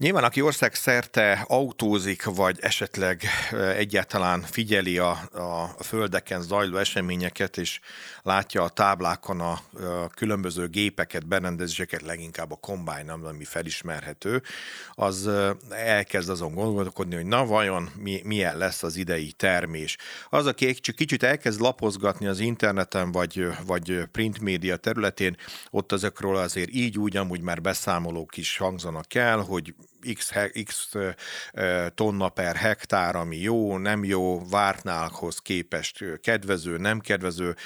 Nyilván, aki ország szerte autózik, vagy esetleg egyáltalán figyeli a, a földeken zajló eseményeket, és látja a táblákon a, a különböző gépeket, berendezéseket, leginkább a combine, ami felismerhető, az elkezd azon gondolkodni, hogy na vajon mi, milyen lesz az idei termés. Az, aki csak kicsit elkezd lapozgatni az interneten, vagy, vagy print média területén, ott ezekről azért így úgy, amúgy már beszámolók is hangzanak el, hogy x, x tonna per hektár, ami jó, nem jó, vártnálhoz képest kedvező, nem kedvező,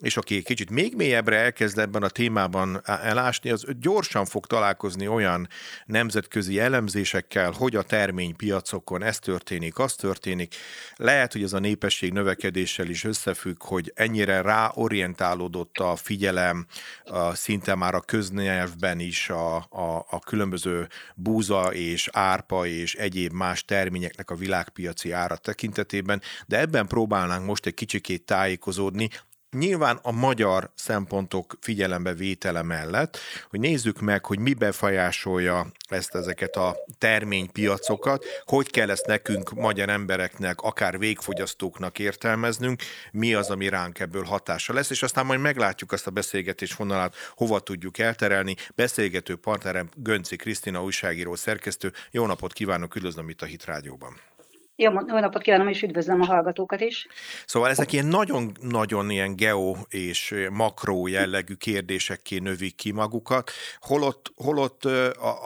és aki kicsit még mélyebbre elkezd ebben a témában elásni, az gyorsan fog találkozni olyan nemzetközi elemzésekkel, hogy a terménypiacokon ez történik, az történik. Lehet, hogy ez a népesség növekedéssel is összefügg, hogy ennyire ráorientálódott a figyelem, a, szinte már a köznyelvben is a, a, a különböző búza és árpa és egyéb más terményeknek a világpiaci ára tekintetében, de ebben próbálnánk most egy kicsikét tájékozódni, Nyilván a magyar szempontok figyelembe vétele mellett, hogy nézzük meg, hogy mi befolyásolja ezt ezeket a terménypiacokat, hogy kell ezt nekünk, magyar embereknek, akár végfogyasztóknak értelmeznünk, mi az, ami ránk ebből hatása lesz, és aztán majd meglátjuk azt a beszélgetés vonalát, hova tudjuk elterelni. Beszélgető partnerem Gönci Krisztina újságíró szerkesztő. Jó napot kívánok, üdvözlöm itt a Hit Rádióban. Jó, jó napot kívánom, és üdvözlöm a hallgatókat is. Szóval ezek ilyen nagyon-nagyon ilyen geo és makró jellegű kérdésekké növik ki magukat, holott, holott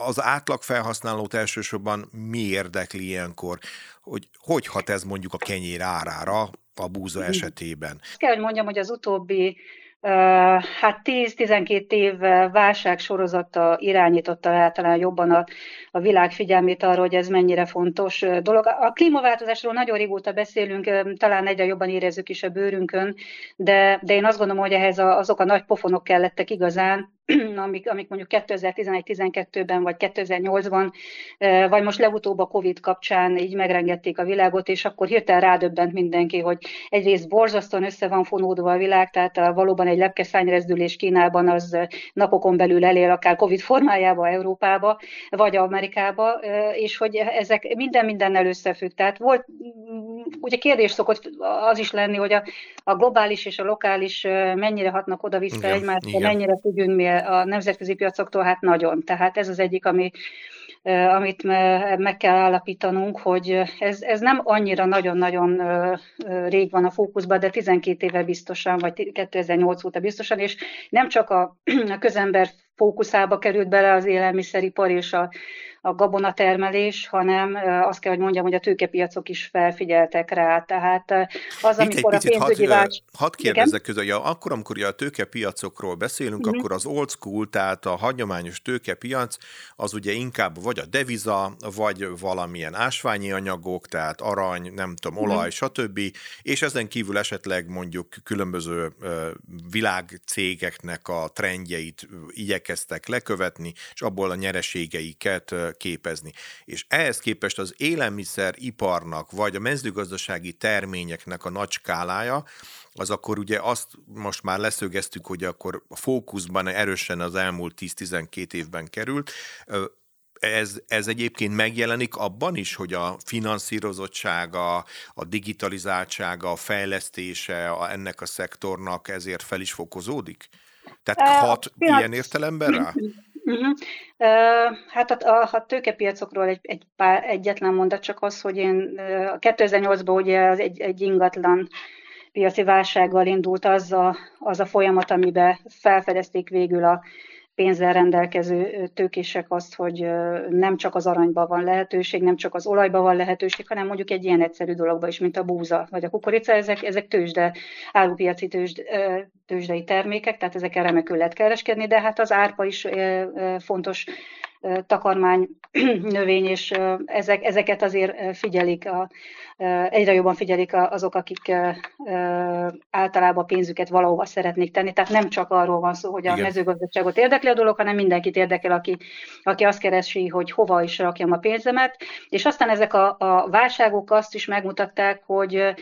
az átlag felhasználót elsősorban mi érdekli ilyenkor, hogy hogy hat ez mondjuk a kenyér árára a búza hm. esetében? Kell, hogy mondjam, hogy az utóbbi hát 10-12 év válság sorozata irányította általán jobban a, a világ figyelmét arra, hogy ez mennyire fontos dolog. A klímaváltozásról nagyon régóta beszélünk, talán egyre jobban érezzük is a bőrünkön, de, de én azt gondolom, hogy ehhez a, azok a nagy pofonok kellettek igazán, amik, amik mondjuk 2011-12-ben vagy 2008-ban, vagy most legutóbb a Covid kapcsán így megrengették a világot, és akkor hirtelen rádöbbent mindenki, hogy egyrészt borzasztóan össze van fonódva a világ, tehát valóban egy lepkeszányrezdülés Kínában az napokon belül elér akár Covid formájába Európába, vagy Amerikába, és hogy ezek minden mindennel összefügg. Tehát volt, ugye kérdés szokott az is lenni, hogy a, a globális és a lokális mennyire hatnak oda-vissza egymásra, mennyire függünk mi a nemzetközi piacoktól, hát nagyon. Tehát ez az egyik, ami, amit meg kell állapítanunk, hogy ez, ez nem annyira nagyon-nagyon rég van a fókuszban, de 12 éve biztosan, vagy 2008 óta biztosan, és nem csak a, a közember fókuszába került bele az élelmiszeripar és a, a gabonatermelés, hanem azt kell, hogy mondjam, hogy a tőkepiacok is felfigyeltek rá. Tehát az, amikor egy a pénzügyi hadd, válság... Hadd kérdezzek közül, ja, akkor, amikor a tőkepiacokról beszélünk, uh-huh. akkor az old school, tehát a hagyományos tőkepiac, az ugye inkább vagy a deviza, vagy valamilyen ásványi anyagok, tehát arany, nem tudom, olaj, uh-huh. stb. És ezen kívül esetleg mondjuk különböző világcégeknek a trendjeit igyekeztek lekövetni, és abból a nyereségeiket képezni. És ehhez képest az élelmiszeriparnak, vagy a mezőgazdasági terményeknek a nagy skálája, az akkor ugye azt most már leszögeztük, hogy akkor a fókuszban erősen az elmúlt 10-12 évben került. Ez, ez egyébként megjelenik abban is, hogy a finanszírozottsága, a digitalizáltsága, a fejlesztése a, ennek a szektornak ezért fel is fokozódik? Tehát hat ilyen értelemben rá? Uh-huh. Uh, hát a, a tőkepiacokról egy, egy pár, egyetlen mondat csak az, hogy én uh, 2008-ban ugye az egy, egy ingatlan piaci válsággal indult az a, az a folyamat, amiben felfedezték végül a, pénzzel rendelkező tőkések azt, hogy nem csak az aranyban van lehetőség, nem csak az olajban van lehetőség, hanem mondjuk egy ilyen egyszerű dologban is, mint a búza vagy a kukorica, ezek, ezek tőzsde, árupiaci tőzsde, tőzsdei termékek, tehát ezekkel remekül lehet kereskedni, de hát az árpa is fontos takarmány növény, és ezek, ezeket azért figyelik, a, egyre jobban figyelik azok, akik általában pénzüket valahova szeretnék tenni. Tehát nem csak arról van szó, hogy a Igen. mezőgazdaságot érdekli a dolog, hanem mindenkit érdekel, aki, aki azt keresi, hogy hova is rakjam a pénzemet. És aztán ezek a, a válságok azt is megmutatták, hogy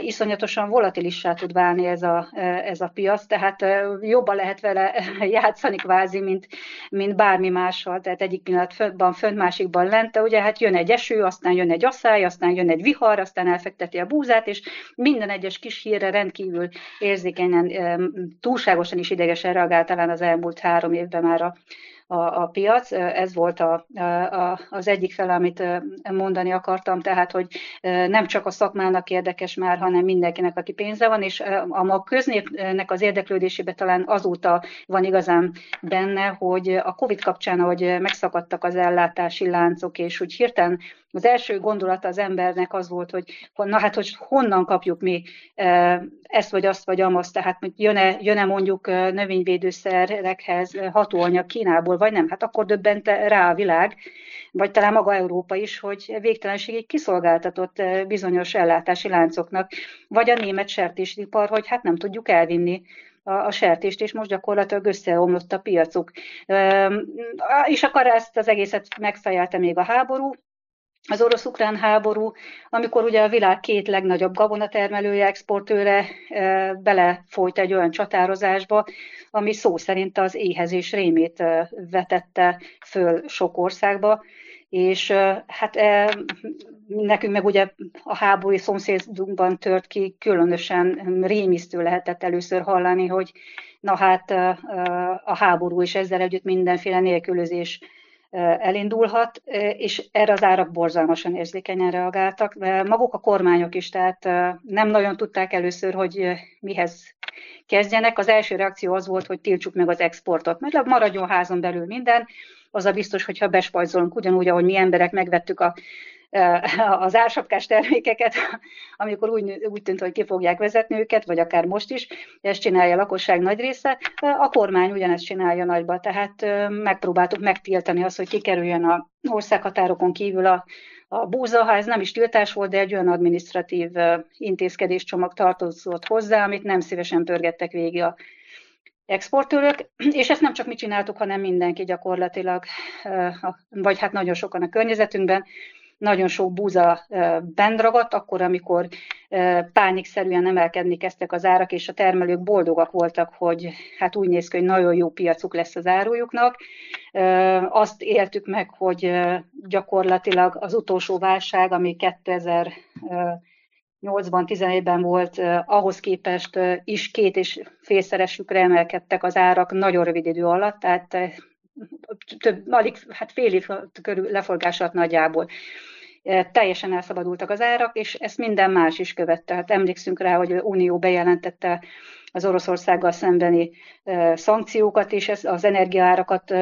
iszonyatosan volatilissá tud válni ez a, ez a piac, tehát jobban lehet vele játszani kvázi, mint, mint bármi mással. Tehát egyik pillanatban fönt, másikban lent, de ugye hát jön egy eső, aztán jön egy asszály, aztán jön egy vihar, aztán elfekteti a búzát, és minden egyes kis hírre rendkívül érzékenyen, túlságosan is idegesen reagált talán az elmúlt három évben már a a, a piac. Ez volt a, a, az egyik fel, amit mondani akartam, tehát, hogy nem csak a szakmának érdekes már, hanem mindenkinek, aki pénze van, és a ma köznépnek az érdeklődésébe talán azóta van igazán benne, hogy a COVID kapcsán, hogy megszakadtak az ellátási láncok, és úgy hirtelen az első gondolata az embernek az volt, hogy na hát, hogy honnan kapjuk mi ezt vagy azt vagy amazt, tehát jön-e, jön-e mondjuk növényvédőszerekhez hatóanyag Kínából, vagy nem, hát akkor döbbente rá a világ, vagy talán maga Európa is, hogy végtelenségig kiszolgáltatott bizonyos ellátási láncoknak, vagy a német sertésipar, hogy hát nem tudjuk elvinni a sertést, és most gyakorlatilag összeomlott a piacuk. És akkor ezt az egészet megfejelte még a háború, az orosz-ukrán háború, amikor ugye a világ két legnagyobb gabonatermelője, exportőre belefolyt egy olyan csatározásba, ami szó szerint az éhezés rémét vetette föl sok országba, és hát nekünk meg ugye a háborúi szomszédunkban tört ki, különösen rémisztő lehetett először hallani, hogy na hát a háború és ezzel együtt mindenféle nélkülözés elindulhat, és erre az árak borzalmasan érzékenyen reagáltak. Maguk a kormányok is, tehát nem nagyon tudták először, hogy mihez kezdjenek. Az első reakció az volt, hogy tiltsuk meg az exportot, mert maradjon házon belül minden, az a biztos, hogyha bespajzolunk ugyanúgy, ahogy mi emberek megvettük a az ársapkás termékeket, amikor úgy, úgy tűnt, hogy ki fogják vezetni őket, vagy akár most is, ezt csinálja a lakosság nagy része, a kormány ugyanezt csinálja nagyba, tehát megpróbáltuk megtiltani azt, hogy kikerüljön a országhatárokon kívül a, a búza, ha ez nem is tiltás volt, de egy olyan administratív intézkedéscsomag tartozott hozzá, amit nem szívesen pörgettek végig a exportőrök, és ezt nem csak mi csináltuk, hanem mindenki gyakorlatilag, vagy hát nagyon sokan a környezetünkben, nagyon sok búza bent akkor, amikor pánikszerűen emelkedni kezdtek az árak, és a termelők boldogak voltak, hogy hát úgy néz ki, hogy nagyon jó piacuk lesz az árujuknak. Azt éltük meg, hogy gyakorlatilag az utolsó válság, ami 2000 8-ban, 17-ben volt, ahhoz képest is két és félszeresükre emelkedtek az árak nagyon rövid idő alatt, tehát több, alig, hát fél év körül lefolgás nagyjából teljesen elszabadultak az árak, és ezt minden más is követte. Hát emlékszünk rá, hogy Unió bejelentette az Oroszországgal szembeni szankciókat is, az energiaárakat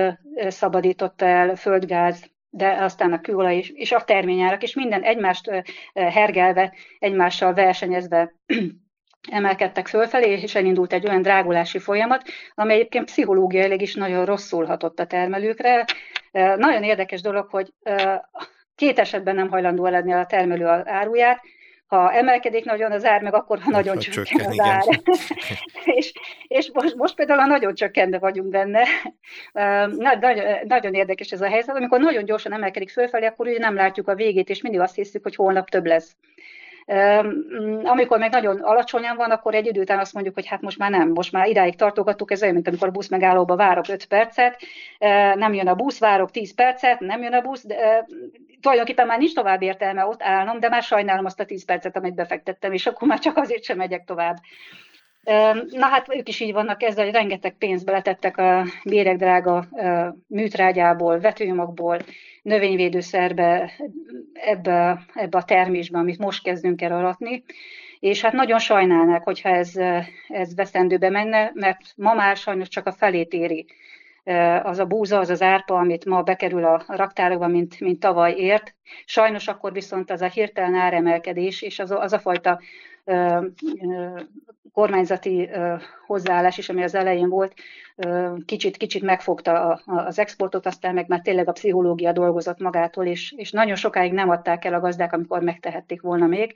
szabadította el, földgáz, de aztán a kőolaj is, és a terményárak, és minden egymást hergelve, egymással versenyezve emelkedtek fölfelé, és elindult egy olyan drágulási folyamat, amely egyébként pszichológiailag is nagyon rosszul hatott a termelőkre. Nagyon érdekes dolog, hogy két esetben nem hajlandó eladni a termelő áruját, ha emelkedik nagyon az ár, meg akkor, ha nagyon csökken, csökken az ár. és és most, most például a nagyon csökkenve vagyunk benne. Na, nagyon, nagyon érdekes ez a helyzet. Amikor nagyon gyorsan emelkedik fölfelé, akkor ugye nem látjuk a végét, és mindig azt hiszük, hogy holnap több lesz. Amikor meg nagyon alacsonyan van, akkor egy idő után azt mondjuk, hogy hát most már nem, most már idáig tartogattuk, ez olyan, mint amikor a busz megállóba várok 5 percet, nem jön a busz, várok 10 percet, nem jön a busz, de tulajdonképpen már nincs tovább értelme ott állnom, de már sajnálom azt a 10 percet, amit befektettem, és akkor már csak azért sem megyek tovább. Na hát ők is így vannak ezzel, hogy rengeteg pénzt beletettek a béregdrága műtrágyából, vetőnyomokból, növényvédőszerbe, ebbe, ebbe a termésbe, amit most kezdünk el aratni, és hát nagyon sajnálnák, hogyha ez, ez veszendőbe menne, mert ma már sajnos csak a felét éri az a búza, az az árpa, amit ma bekerül a raktárokba, mint, mint tavaly ért. Sajnos akkor viszont az a hirtelen áremelkedés, és az, az a fajta kormányzati hozzáállás is, ami az elején volt, kicsit-kicsit megfogta az exportot, aztán meg már tényleg a pszichológia dolgozott magától, és, és nagyon sokáig nem adták el a gazdák, amikor megtehették volna még.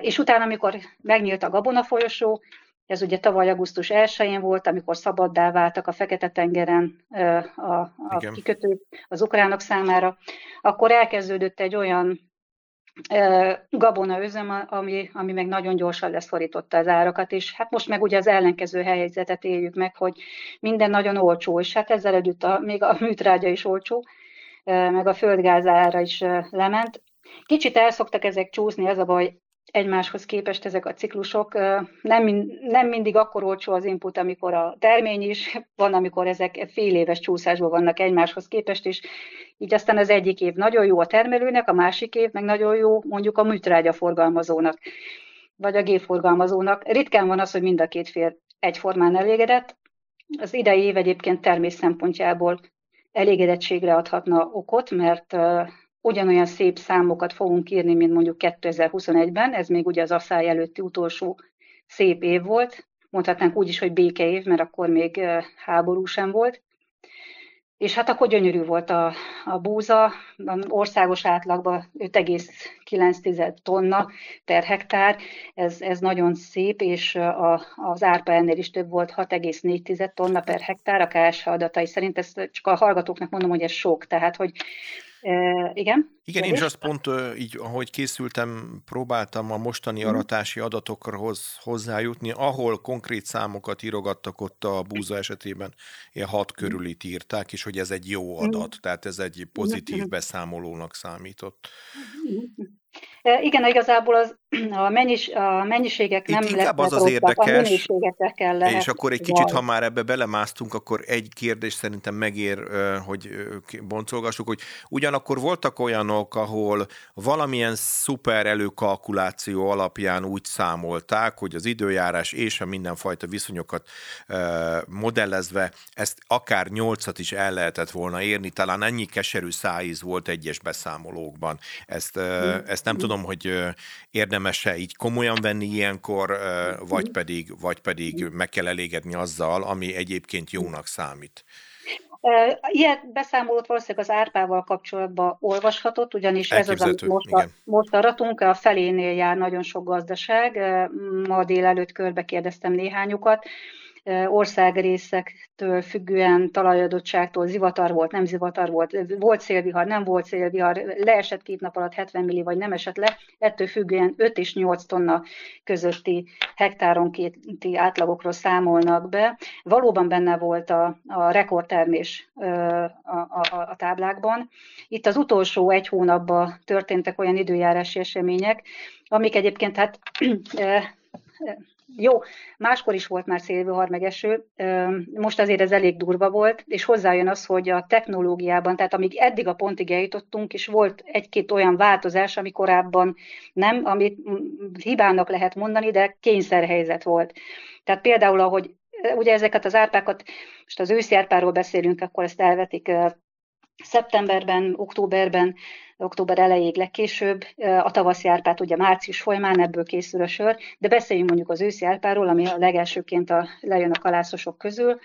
És utána, amikor megnyílt a Gabona folyosó, ez ugye tavaly augusztus 1-én volt, amikor szabaddá váltak a Fekete-tengeren a, a kikötők az ukránok számára, akkor elkezdődött egy olyan gabona üzem, ami, ami meg nagyon gyorsan leszorította az árakat, és hát most meg ugye az ellenkező helyzetet éljük meg, hogy minden nagyon olcsó, és hát ezzel együtt a, még a műtrágya is olcsó, meg a földgáz ára is lement. Kicsit elszoktak ezek csúszni, az a baj, egymáshoz képest ezek a ciklusok. Nem, nem mindig akkor olcsó az input, amikor a termény is, van, amikor ezek fél éves csúszásban vannak egymáshoz képest, és így aztán az egyik év nagyon jó a termelőnek, a másik év meg nagyon jó mondjuk a műtrágya forgalmazónak, vagy a gépforgalmazónak. Ritkán van az, hogy mind a két fél egyformán elégedett. Az idei év egyébként termés szempontjából elégedettségre adhatna okot, mert ugyanolyan szép számokat fogunk írni, mint mondjuk 2021-ben, ez még ugye az asszály előtti utolsó szép év volt, mondhatnánk úgy is, hogy békeév, mert akkor még háború sem volt. És hát akkor gyönyörű volt a, a búza, országos átlagban 5,9 tonna per hektár, ez, ez nagyon szép, és a, az árpa ennél is több volt, 6,4 tonna per hektár, a KSH adatai szerint, ezt csak a hallgatóknak mondom, hogy ez sok, tehát hogy igen. Igen, én is azt pont így, ahogy készültem, próbáltam a mostani mhm. aratási adatokhoz hozzájutni, ahol konkrét számokat írogattak ott a búza esetében, ilyen hat mhm. körülit írták, és hogy ez egy jó mhm. adat, tehát ez egy pozitív beszámolónak számított. Igen, igazából az, a, mennyis, a mennyiségek Itt nem inkább az az érdekes, a kell lehet. És akkor egy kicsit, ha már ebbe belemásztunk, akkor egy kérdés szerintem megér, hogy boncolgassuk, hogy ugyanakkor voltak olyanok, ahol valamilyen szuper előkalkuláció alapján úgy számolták, hogy az időjárás és a mindenfajta viszonyokat modellezve ezt akár nyolcat is el lehetett volna érni, talán ennyi keserű szájíz volt egyes beszámolókban. Ezt, ezt nem tudom, hogy érdemes-e így komolyan venni ilyenkor, vagy pedig, vagy pedig meg kell elégedni azzal, ami egyébként jónak számít. Ilyet beszámolót valószínűleg az árpával kapcsolatban olvashatott, ugyanis ez az, amit most, a, most aratunk, a felénél jár nagyon sok gazdaság. Ma délelőtt körbe kérdeztem néhányukat országrészektől függően, talajadottságtól zivatar volt, nem zivatar volt, volt szélvihar, nem volt szélvihar, leesett két nap alatt 70 milli, vagy nem esett le, ettől függően 5 és 8 tonna közötti hektáronkénti átlagokról számolnak be. Valóban benne volt a, a rekordtermés a, a, a táblákban. Itt az utolsó egy hónapban történtek olyan időjárási események, amik egyébként hát jó, máskor is volt már szélvihar meg most azért ez elég durva volt, és hozzájön az, hogy a technológiában, tehát amíg eddig a pontig eljutottunk, és volt egy-két olyan változás, ami korábban nem, amit hibának lehet mondani, de kényszerhelyzet volt. Tehát például, ahogy ugye ezeket az árpákat, most az őszi árpáról beszélünk, akkor ezt elvetik szeptemberben, októberben, október elejéig legkésőbb, a tavaszi árpát ugye március folyamán ebből készül a sör, de beszéljünk mondjuk az őszi árpáról, ami a legelsőként a, lejön a kalászosok közül.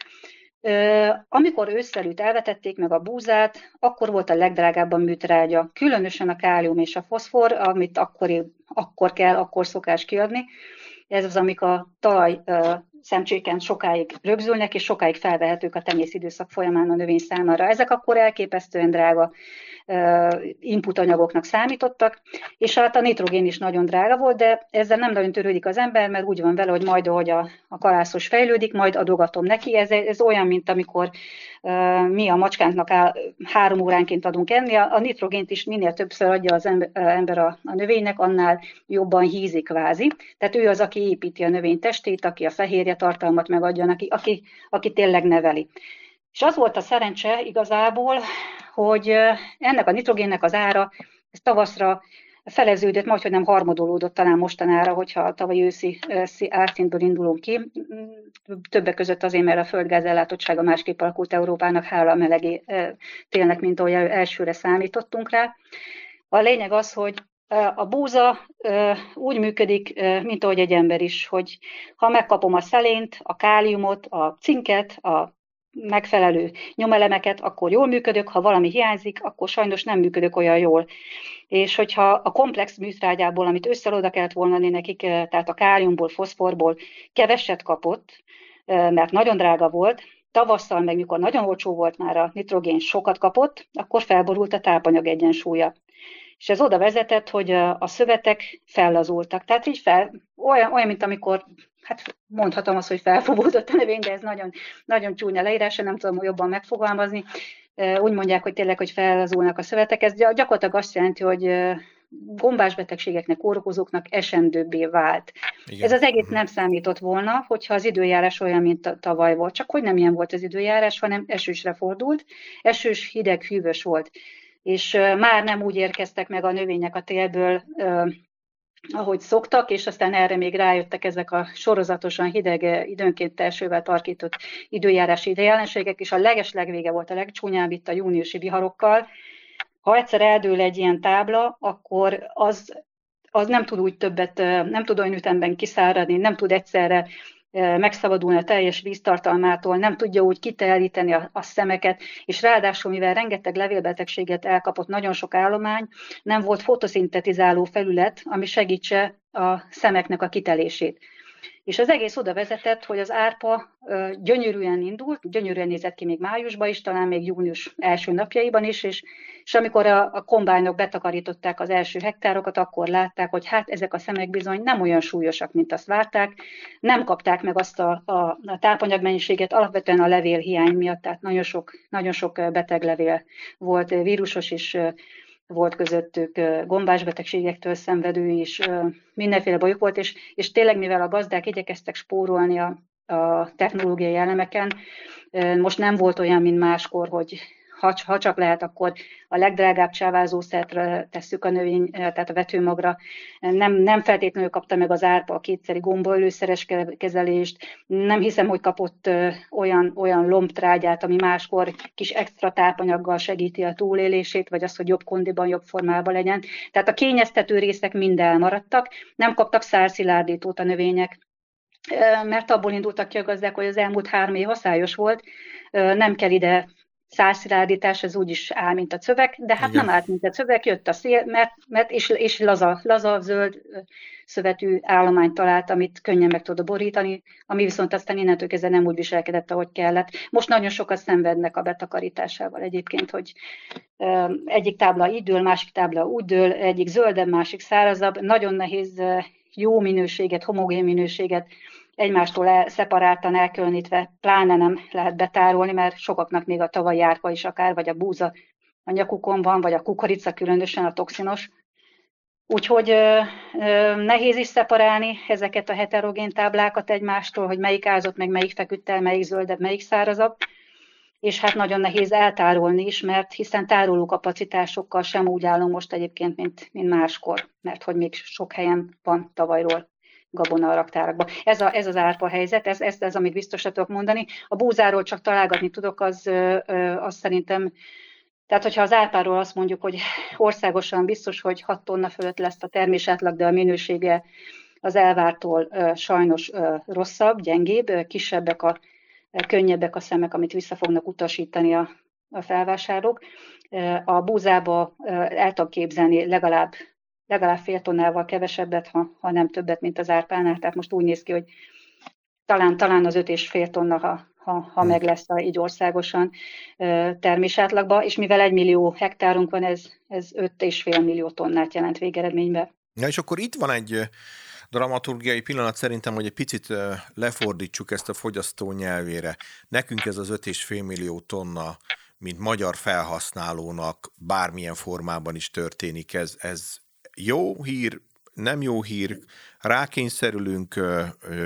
Amikor ősszelűt elvetették meg a búzát, akkor volt a legdrágább a műtrágya, különösen a kálium és a foszfor, amit akkor, akkor kell, akkor szokás kiadni. Ez az, amik a talaj szemcséken sokáig rögzülnek, és sokáig felvehetők a tenyész időszak folyamán a növény számára. Ezek akkor elképesztően drága input anyagoknak számítottak, és hát a nitrogén is nagyon drága volt, de ezzel nem nagyon törődik az ember, mert úgy van vele, hogy majd, ahogy a, a kalászos fejlődik, majd adogatom neki. Ez, ez olyan, mint amikor mi a macskánknak áll, három óránként adunk enni, a, nitrogént is minél többször adja az ember, a, növénynek, annál jobban hízik kvázi. Tehát ő az, aki építi a növény testét, aki a fehérje tartalmat megadja neki, aki, aki tényleg neveli. És az volt a szerencse igazából, hogy ennek a nitrogénnek az ára ez tavaszra feleződött, majd, hogy nem harmadolódott talán mostanára, hogyha a tavalyi őszi árszintből indulunk ki. Többek között azért, mert a földgáz ellátottsága másképp alakult Európának, hála a melegé télnek, mint ahogy elsőre számítottunk rá. A lényeg az, hogy a búza úgy működik, mint ahogy egy ember is, hogy ha megkapom a szelént, a káliumot, a cinket, a megfelelő nyomelemeket, akkor jól működök, ha valami hiányzik, akkor sajnos nem működök olyan jól. És hogyha a komplex műtrágyából, amit összeoda kellett volna nekik, eh, tehát a káliumból, foszforból keveset kapott, eh, mert nagyon drága volt, tavasszal meg, mikor nagyon olcsó volt már a nitrogén, sokat kapott, akkor felborult a tápanyag egyensúlya. És ez oda vezetett, hogy a szövetek fellazultak. Tehát így fel, olyan, olyan mint amikor, hát mondhatom azt, hogy felfogódott a növény, de ez nagyon, nagyon csúnya leírása, nem tudom jobban megfogalmazni. Úgy mondják, hogy tényleg, hogy fellazulnak a szövetek. Ez gyakorlatilag azt jelenti, hogy gombás betegségeknek, kórokozóknak esendőbbé vált. Igen. Ez az egész nem számított volna, hogyha az időjárás olyan, mint tavaly volt. Csak hogy nem ilyen volt az időjárás, hanem esősre fordult, esős, hideg, hűvös volt és már nem úgy érkeztek meg a növények a télből, ahogy szoktak, és aztán erre még rájöttek ezek a sorozatosan hideg, időnként elsővel tarkított időjárási jelenségek, és a legeslegvége volt a legcsúnyább itt a júniusi viharokkal. Ha egyszer eldől egy ilyen tábla, akkor az, az nem tud úgy többet, nem tud olyan ütemben kiszáradni, nem tud egyszerre megszabadulni a teljes víztartalmától, nem tudja úgy kitelíteni a, a szemeket, és ráadásul, mivel rengeteg levélbetegséget elkapott nagyon sok állomány, nem volt fotoszintetizáló felület, ami segítse a szemeknek a kitelését. És az egész oda vezetett, hogy az árpa gyönyörűen indult, gyönyörűen nézett ki még májusban is, talán még június első napjaiban is, és, és amikor a, a kombányok betakarították az első hektárokat, akkor látták, hogy hát ezek a szemek bizony nem olyan súlyosak, mint azt várták, nem kapták meg azt a, a, a tápanyagmennyiséget, alapvetően a levélhiány miatt, tehát nagyon sok, nagyon sok beteg levél volt, vírusos is volt közöttük gombás betegségektől szenvedő is, mindenféle bajuk volt, és, és tényleg mivel a gazdák igyekeztek spórolni a, a technológiai elemeken, most nem volt olyan, mint máskor, hogy ha, ha csak lehet, akkor a legdrágább csávázószertre tesszük a növény, tehát a vetőmagra. Nem, nem feltétlenül kapta meg az árpa a kétszeri gombaölőszeres kezelést, nem hiszem, hogy kapott olyan, olyan lombtrágyát, ami máskor kis extra tápanyaggal segíti a túlélését, vagy azt, hogy jobb kondiban, jobb formában legyen. Tehát a kényeztető részek mind elmaradtak, nem kaptak szárszilárdítót a növények, mert abból indultak ki a gazdák, hogy az elmúlt három év haszályos volt, nem kell ide szálszilárdítás, ez úgy is áll, mint a szöveg, de hát Igen. nem állt, mint a szöveg, jött a szél, mert, mert és, és laza, laza, zöld szövetű állományt talált, amit könnyen meg tud borítani, ami viszont aztán innentől kezdve nem úgy viselkedett, ahogy kellett. Most nagyon sokat szenvednek a betakarításával egyébként, hogy egyik tábla így dől, másik tábla úgy dől, egyik zöldebb, másik szárazabb, nagyon nehéz jó minőséget, homogén minőséget egymástól el, szeparáltan elkülönítve pláne nem lehet betárolni, mert sokaknak még a tavalyi árpa is akár, vagy a búza a nyakukon van, vagy a kukorica különösen a toxinos. Úgyhogy ö, ö, nehéz is szeparálni ezeket a heterogén táblákat egymástól, hogy melyik ázott, meg melyik feküdt el, melyik zöldebb, melyik szárazabb. És hát nagyon nehéz eltárolni is, mert hiszen tároló kapacitásokkal sem úgy állunk most egyébként, mint, mint máskor, mert hogy még sok helyen van tavalyról gabona a raktárakban. Ez, a, ez az árpa helyzet, ez, ez, ez, amit biztosra tudok mondani. A búzáról csak találgatni tudok, az, az szerintem, tehát hogyha az árpáról azt mondjuk, hogy országosan biztos, hogy 6 tonna fölött lesz a termés átlag, de a minősége az elvártól sajnos rosszabb, gyengébb, kisebbek a könnyebbek a szemek, amit vissza fognak utasítani a, a felvásárlók. A búzába el tudom képzelni legalább legalább fél tonnával kevesebbet, ha, ha nem többet, mint az árpánál. Tehát most úgy néz ki, hogy talán, talán az öt és fél tonna, ha, ha, ha hmm. meg lesz a, így országosan termésátlagban, és mivel egy millió hektárunk van, ez, ez öt és fél millió tonnát jelent végeredményben. Ja, és akkor itt van egy dramaturgiai pillanat szerintem, hogy egy picit lefordítsuk ezt a fogyasztó nyelvére. Nekünk ez az öt és fél millió tonna mint magyar felhasználónak bármilyen formában is történik, ez, ez jó hír, nem jó hír, rákényszerülünk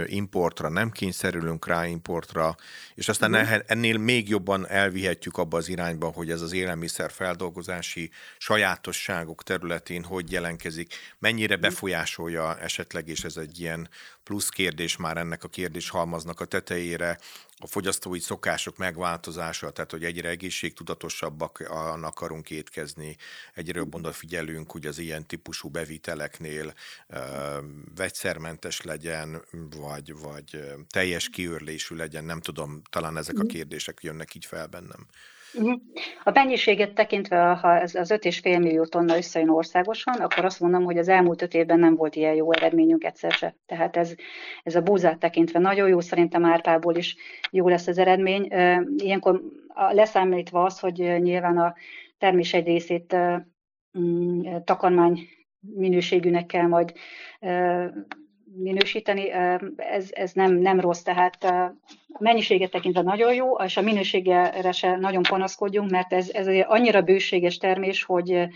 importra, nem kényszerülünk rá importra, és aztán mm. ennél még jobban elvihetjük abba az irányba, hogy ez az élelmiszer feldolgozási sajátosságok területén hogy jelenkezik, mennyire mhm. befolyásolja esetleg, és ez egy ilyen plusz kérdés már ennek a kérdés halmaznak a tetejére, a fogyasztói szokások megváltozása, tehát hogy egyre egészségtudatosabbak akarunk étkezni, egyre jobban odafigyelünk, hogy az ilyen típusú beviteleknél vegyszermentes legyen, vagy, vagy teljes kiörlésű legyen, nem tudom, talán ezek a mhm. kérdések jönnek így fel bennem. Mhm. A mennyiséget tekintve, ha ez az 5,5 millió tonna összejön országosan, akkor azt mondom, hogy az elmúlt öt évben nem volt ilyen jó eredményünk egyszer se. Tehát ez, ez a búzát tekintve nagyon jó, szerintem árpából is jó lesz az eredmény. Ilyenkor leszámítva az, hogy nyilván a termés egy részét mm, takarmány minőségűnek kell majd minősíteni, ez, ez nem, nem rossz, tehát a mennyiséget tekintve nagyon jó, és a minőségre se nagyon panaszkodjunk, mert ez, ez annyira bőséges termés, hogy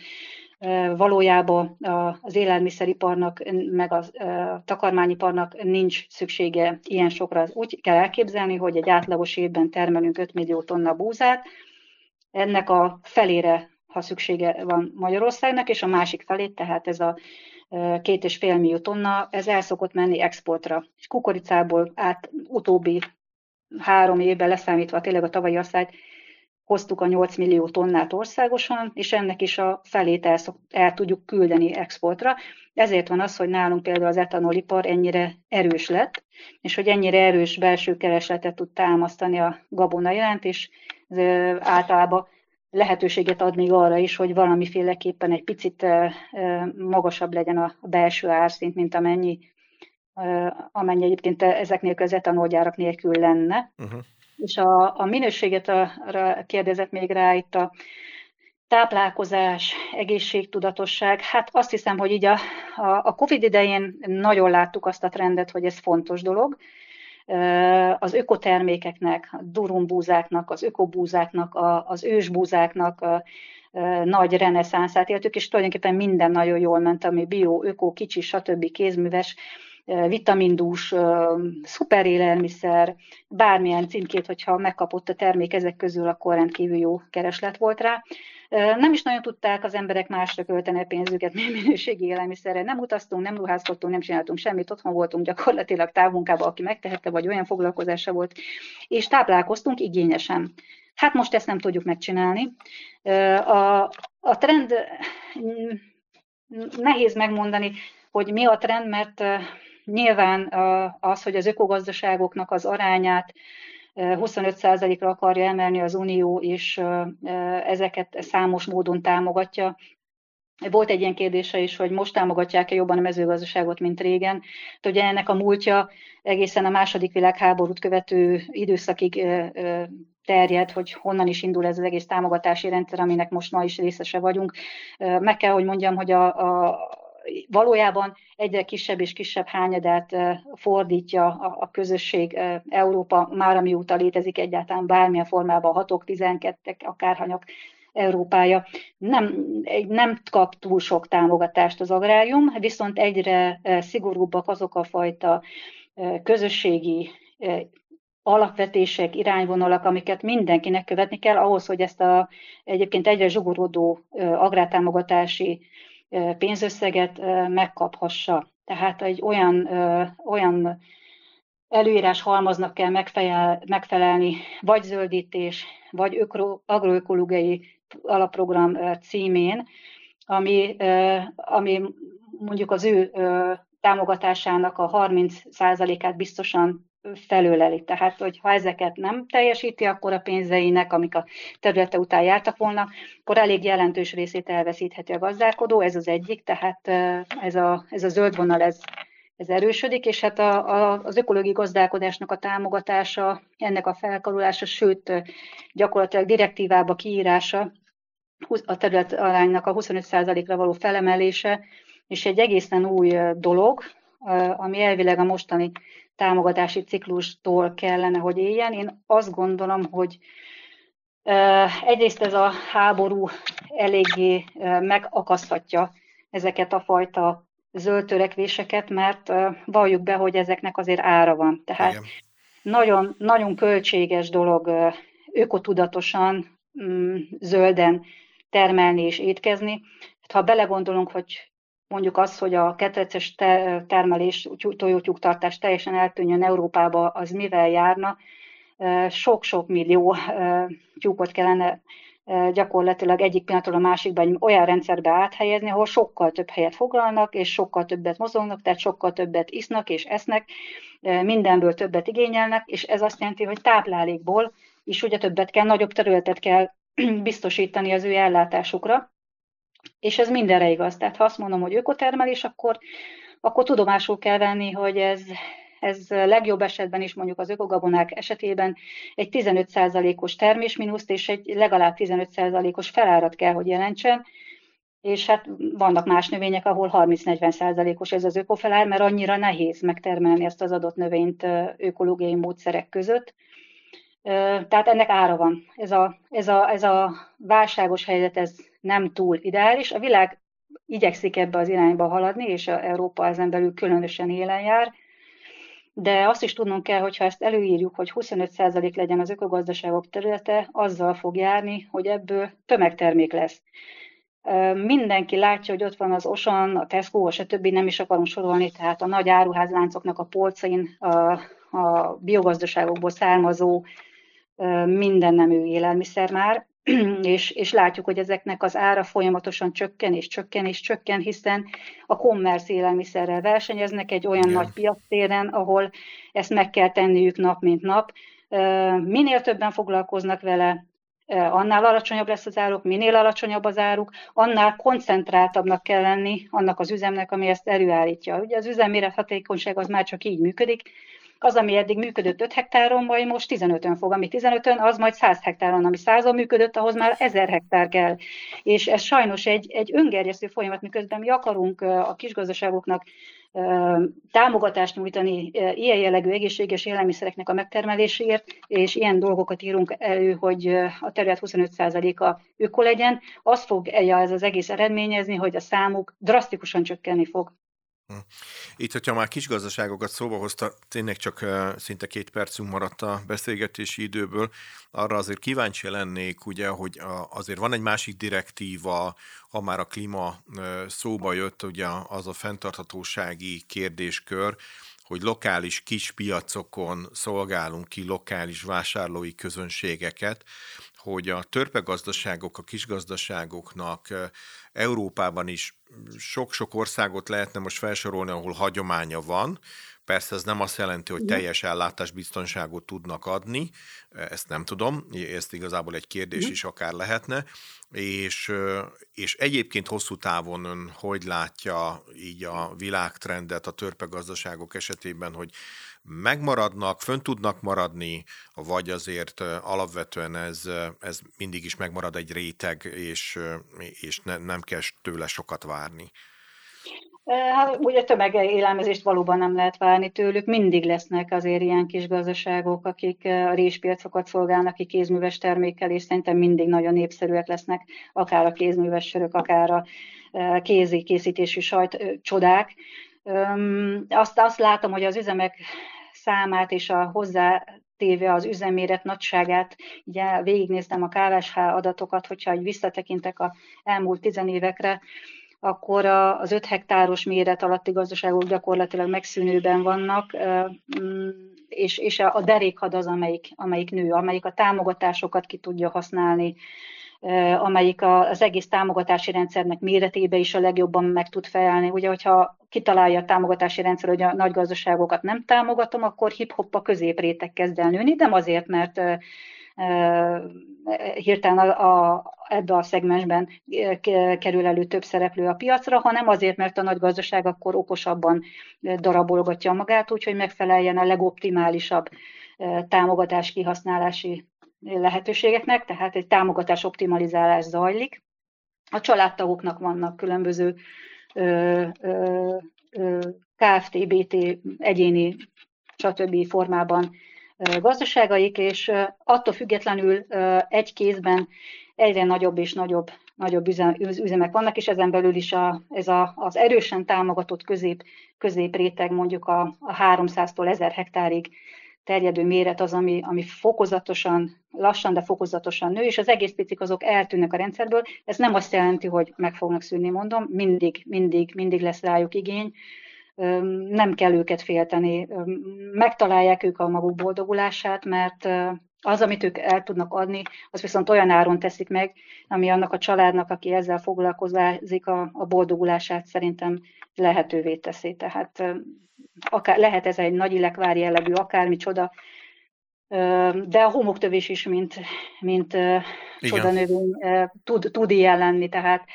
valójában az élelmiszeriparnak, meg a takarmányiparnak nincs szüksége ilyen sokra. Úgy kell elképzelni, hogy egy átlagos évben termelünk 5 millió tonna búzát, ennek a felére, ha szüksége van Magyarországnak, és a másik felét, tehát ez a két és fél millió tonna, ez el szokott menni exportra. És kukoricából át utóbbi három évben leszámítva tényleg a tavalyi asszályt, hoztuk a 8 millió tonnát országosan, és ennek is a felét el, el tudjuk küldeni exportra. Ezért van az, hogy nálunk például az etanolipar ennyire erős lett, és hogy ennyire erős belső keresletet tud támasztani a gabona iránt, és általában lehetőséget ad még arra is, hogy valamiféleképpen egy picit magasabb legyen a belső árszint, mint amennyi, amennyi egyébként ezeknél az etanolgyárak nélkül lenne. Uh-huh. És a, a minőséget arra kérdezett még rá itt a táplálkozás, egészségtudatosság. Hát azt hiszem, hogy így a, a, a COVID idején nagyon láttuk azt a trendet, hogy ez fontos dolog, az ökotermékeknek, a durumbúzáknak, az ökobúzáknak, az ősbúzáknak nagy reneszánszát éltük, és tulajdonképpen minden nagyon jól ment, ami bio, öko, kicsi, stb. kézműves, vitamindús, szuper élelmiszer, bármilyen címkét, hogyha megkapott a termék ezek közül, akkor rendkívül jó kereslet volt rá. Nem is nagyon tudták az emberek másra költeni a pénzüket, mi minőségi élelmiszerre. Nem utaztunk, nem ruházkodtunk, nem csináltunk semmit, otthon voltunk gyakorlatilag távmunkában, aki megtehette, vagy olyan foglalkozása volt, és táplálkoztunk igényesen. Hát most ezt nem tudjuk megcsinálni. A, a trend nehéz megmondani, hogy mi a trend, mert nyilván az, hogy az ökogazdaságoknak az arányát 25%-ra akarja emelni az Unió, és ezeket számos módon támogatja. Volt egy ilyen kérdése is, hogy most támogatják-e jobban a mezőgazdaságot, mint régen. Ugye ennek a múltja egészen a második világháborút követő időszakig terjed, hogy honnan is indul ez az egész támogatási rendszer, aminek most ma is részese vagyunk. Meg kell, hogy mondjam, hogy a, a, valójában egyre kisebb és kisebb hányadát fordítja a, közösség Európa már amióta létezik egyáltalán bármilyen formában, hatok, tizenkettek, akárhanyak Európája. Nem, nem kap túl sok támogatást az agrárium, viszont egyre szigorúbbak azok a fajta közösségi alapvetések, irányvonalak, amiket mindenkinek követni kell ahhoz, hogy ezt a egyébként egyre zsugorodó agrártámogatási pénzösszeget megkaphassa. Tehát egy olyan, olyan előírás halmaznak kell megfelelni, vagy zöldítés, vagy agroökológiai alapprogram címén, ami, ami mondjuk az ő támogatásának a 30%-át biztosan felöleli. Tehát, hogy ha ezeket nem teljesíti, akkor a pénzeinek, amik a területe után jártak volna, akkor elég jelentős részét elveszítheti a gazdálkodó, ez az egyik, tehát ez a, ez a zöld vonal, ez, ez erősödik, és hát a, a, az ökológiai gazdálkodásnak a támogatása, ennek a felkarulása, sőt gyakorlatilag direktívába kiírása, a terület aránynak a 25%-ra való felemelése, és egy egészen új dolog, ami elvileg a mostani támogatási ciklustól kellene, hogy éljen. Én azt gondolom, hogy egyrészt ez a háború eléggé megakaszthatja ezeket a fajta zöld törekvéseket, mert valljuk be, hogy ezeknek azért ára van. Tehát nagyon, nagyon költséges dolog ökotudatosan, mm, zölden termelni és étkezni. Ha belegondolunk, hogy mondjuk az, hogy a ketreces termelés, tojótyúktartás teljesen eltűnjön Európába, az mivel járna, sok-sok millió tyúkot kellene gyakorlatilag egyik pillanatról a másikban egy olyan rendszerbe áthelyezni, ahol sokkal több helyet foglalnak, és sokkal többet mozognak, tehát sokkal többet isznak és esznek, mindenből többet igényelnek, és ez azt jelenti, hogy táplálékból is ugye többet kell, nagyobb területet kell biztosítani az ő ellátásukra, és ez mindenre igaz. Tehát ha azt mondom, hogy ökotermelés, akkor, akkor tudomásul kell venni, hogy ez, ez legjobb esetben is mondjuk az ökogabonák esetében egy 15%-os termésminuszt és egy legalább 15%-os felárat kell, hogy jelentsen. és hát vannak más növények, ahol 30-40 százalékos ez az ökofelár, mert annyira nehéz megtermelni ezt az adott növényt ökológiai módszerek között. Tehát ennek ára van. Ez a, ez, a, ez a válságos helyzet ez nem túl ideális. A világ igyekszik ebbe az irányba haladni, és a Európa ezen belül különösen élen jár. De azt is tudnunk kell, hogy ha ezt előírjuk, hogy 25% legyen az ökogazdaságok területe, azzal fog járni, hogy ebből tömegtermék lesz. Mindenki látja, hogy ott van az Osan, a Tesco, a stb. nem is akarom sorolni, tehát a nagy áruházláncoknak a polcain a, a biogazdaságokból származó minden nemű élelmiszer már, és, és látjuk, hogy ezeknek az ára folyamatosan csökken és csökken és csökken, hiszen a kommersz élelmiszerrel versenyeznek egy olyan Igen. nagy piactéren, ahol ezt meg kell tenniük nap mint nap. Minél többen foglalkoznak vele, annál alacsonyabb lesz az áruk, minél alacsonyabb az áruk, annál koncentráltabbnak kell lenni annak az üzemnek, ami ezt előállítja. Ugye az üzemméret hatékonyság az már csak így működik, az, ami eddig működött 5 hektáron, majd most 15-ön fog, ami 15-ön, az majd 100 hektáron, ami 100 működött, ahhoz már 1000 hektár kell. És ez sajnos egy, egy öngerjesztő folyamat, miközben mi akarunk a kisgazdaságoknak támogatást nyújtani ilyen jellegű egészséges élelmiszereknek a megtermeléséért, és ilyen dolgokat írunk elő, hogy a terület 25%-a öko legyen, az fog ez az egész eredményezni, hogy a számuk drasztikusan csökkenni fog. Hm. Itt, hogyha már kis gazdaságokat szóba hozta, tényleg csak szinte két percünk maradt a beszélgetési időből, arra azért kíváncsi lennék, ugye, hogy azért van egy másik direktíva, ha már a klíma szóba jött, ugye az a fenntarthatósági kérdéskör, hogy lokális kis piacokon szolgálunk ki lokális vásárlói közönségeket, hogy a törpegazdaságok, a kisgazdaságoknak Európában is sok-sok országot lehetne most felsorolni, ahol hagyománya van, Persze ez nem azt jelenti, hogy teljes ellátásbiztonságot tudnak adni, ezt nem tudom, ezt igazából egy kérdés is akár lehetne, és, és egyébként hosszú távon ön hogy látja így a világtrendet a törpegazdaságok esetében, hogy megmaradnak, fönn tudnak maradni, vagy azért alapvetően ez, ez mindig is megmarad egy réteg, és, és ne, nem kell tőle sokat várni. Hát ugye élelmezést valóban nem lehet várni tőlük, mindig lesznek azért ilyen kis gazdaságok, akik a réspiacokat szolgálnak ki kézműves termékkel, és szerintem mindig nagyon népszerűek lesznek, akár a kézműves sörök, akár a kézi készítésű sajt csodák. Azt, azt látom, hogy az üzemek számát és a hozzá téve az üzemméret nagyságát, ugye végignéztem a KSH adatokat, hogyha így visszatekintek a elmúlt tizenévekre, akkor az 5 hektáros méret alatti gazdaságok gyakorlatilag megszűnőben vannak, mm, és, és a derékhad az, amelyik, amelyik nő, amelyik a támogatásokat ki tudja használni, amelyik az egész támogatási rendszernek méretébe is a legjobban meg tud felelni. Ugye, hogyha kitalálja a támogatási rendszer, hogy a nagy gazdaságokat nem támogatom, akkor hip-hop a középrétek kezd el nőni, nem azért, mert hirtelen a, a, ebbe a szegmensben kerül elő több szereplő a piacra, hanem azért, mert a nagy gazdaság akkor okosabban darabolgatja magát, úgyhogy megfeleljen a legoptimálisabb támogatás kihasználási lehetőségeknek, tehát egy támogatás optimalizálás zajlik. A családtagoknak vannak különböző ö, ö, ö, KFT, BT, egyéni, stb. formában gazdaságaik, és attól függetlenül egy kézben egyre nagyobb és nagyobb, nagyobb üzemek vannak, és ezen belül is a, ez a, az erősen támogatott közép, középréteg mondjuk a, a 300-tól 1000 hektárig terjedő méret az, ami, ami fokozatosan, lassan, de fokozatosan nő, és az egész picik azok eltűnnek a rendszerből. Ez nem azt jelenti, hogy meg fognak szűnni, mondom, mindig, mindig, mindig lesz rájuk igény, nem kell őket félteni. Megtalálják ők a maguk boldogulását, mert az, amit ők el tudnak adni, az viszont olyan áron teszik meg, ami annak a családnak, aki ezzel foglalkozik, a, a boldogulását szerintem lehetővé teszi. Tehát akár, lehet ez egy nagy illekvár jellegű, akármi csoda, de a homoktövés is, mint, mint csodanövény tud, tud ilyen lenni, tehát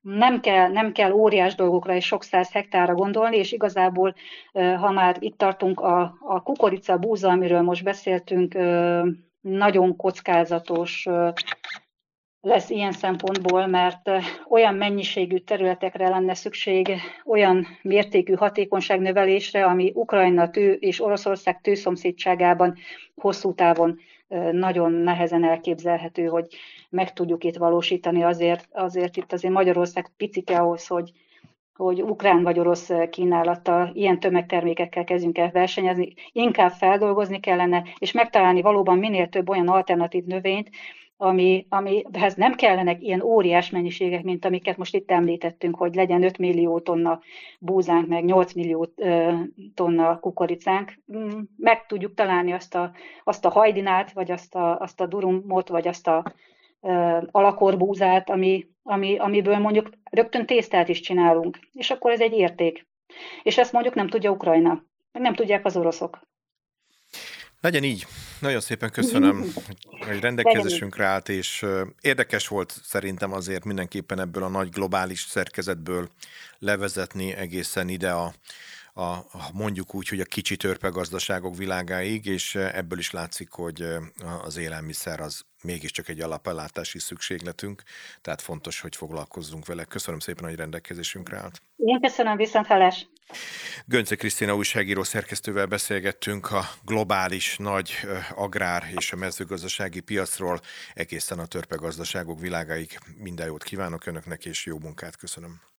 nem kell, nem kell óriás dolgokra és sok száz hektárra gondolni, és igazából, ha már itt tartunk, a, a kukorica, búza, amiről most beszéltünk, nagyon kockázatos lesz ilyen szempontból, mert olyan mennyiségű területekre lenne szükség, olyan mértékű hatékonyságnövelésre, ami Ukrajna tő és Oroszország tőszomszédságában hosszú távon nagyon nehezen elképzelhető, hogy meg tudjuk itt valósítani. Azért, azért itt azért Magyarország picike ahhoz, hogy, hogy ukrán vagy orosz kínálattal ilyen tömegtermékekkel kezdjünk el versenyezni, inkább feldolgozni kellene, és megtalálni valóban minél több olyan alternatív növényt, ami, amihez nem kellenek ilyen óriás mennyiségek, mint amiket most itt említettünk, hogy legyen 5 millió tonna búzánk, meg 8 millió tonna kukoricánk. Mm, meg tudjuk találni azt a, azt a hajdinát, vagy azt a, azt a durumot, vagy azt a alakorbúzát, ami, ami, amiből mondjuk rögtön tésztát is csinálunk, és akkor ez egy érték. És ezt mondjuk nem tudja Ukrajna, meg nem tudják az oroszok. Legyen így. Nagyon szépen köszönöm, hogy rendelkezésünkre állt, és érdekes volt szerintem azért mindenképpen ebből a nagy globális szerkezetből levezetni egészen ide a, a, mondjuk úgy, hogy a kicsi törpegazdaságok világáig, és ebből is látszik, hogy az élelmiszer az mégiscsak egy alapellátási szükségletünk, tehát fontos, hogy foglalkozzunk vele. Köszönöm szépen, hogy rendelkezésünkre állt. Én köszönöm, viszont hallás. Gönce Krisztina újságíró szerkesztővel beszélgettünk a globális nagy agrár és a mezőgazdasági piacról, egészen a törpegazdaságok világáig. Minden jót kívánok Önöknek, és jó munkát köszönöm.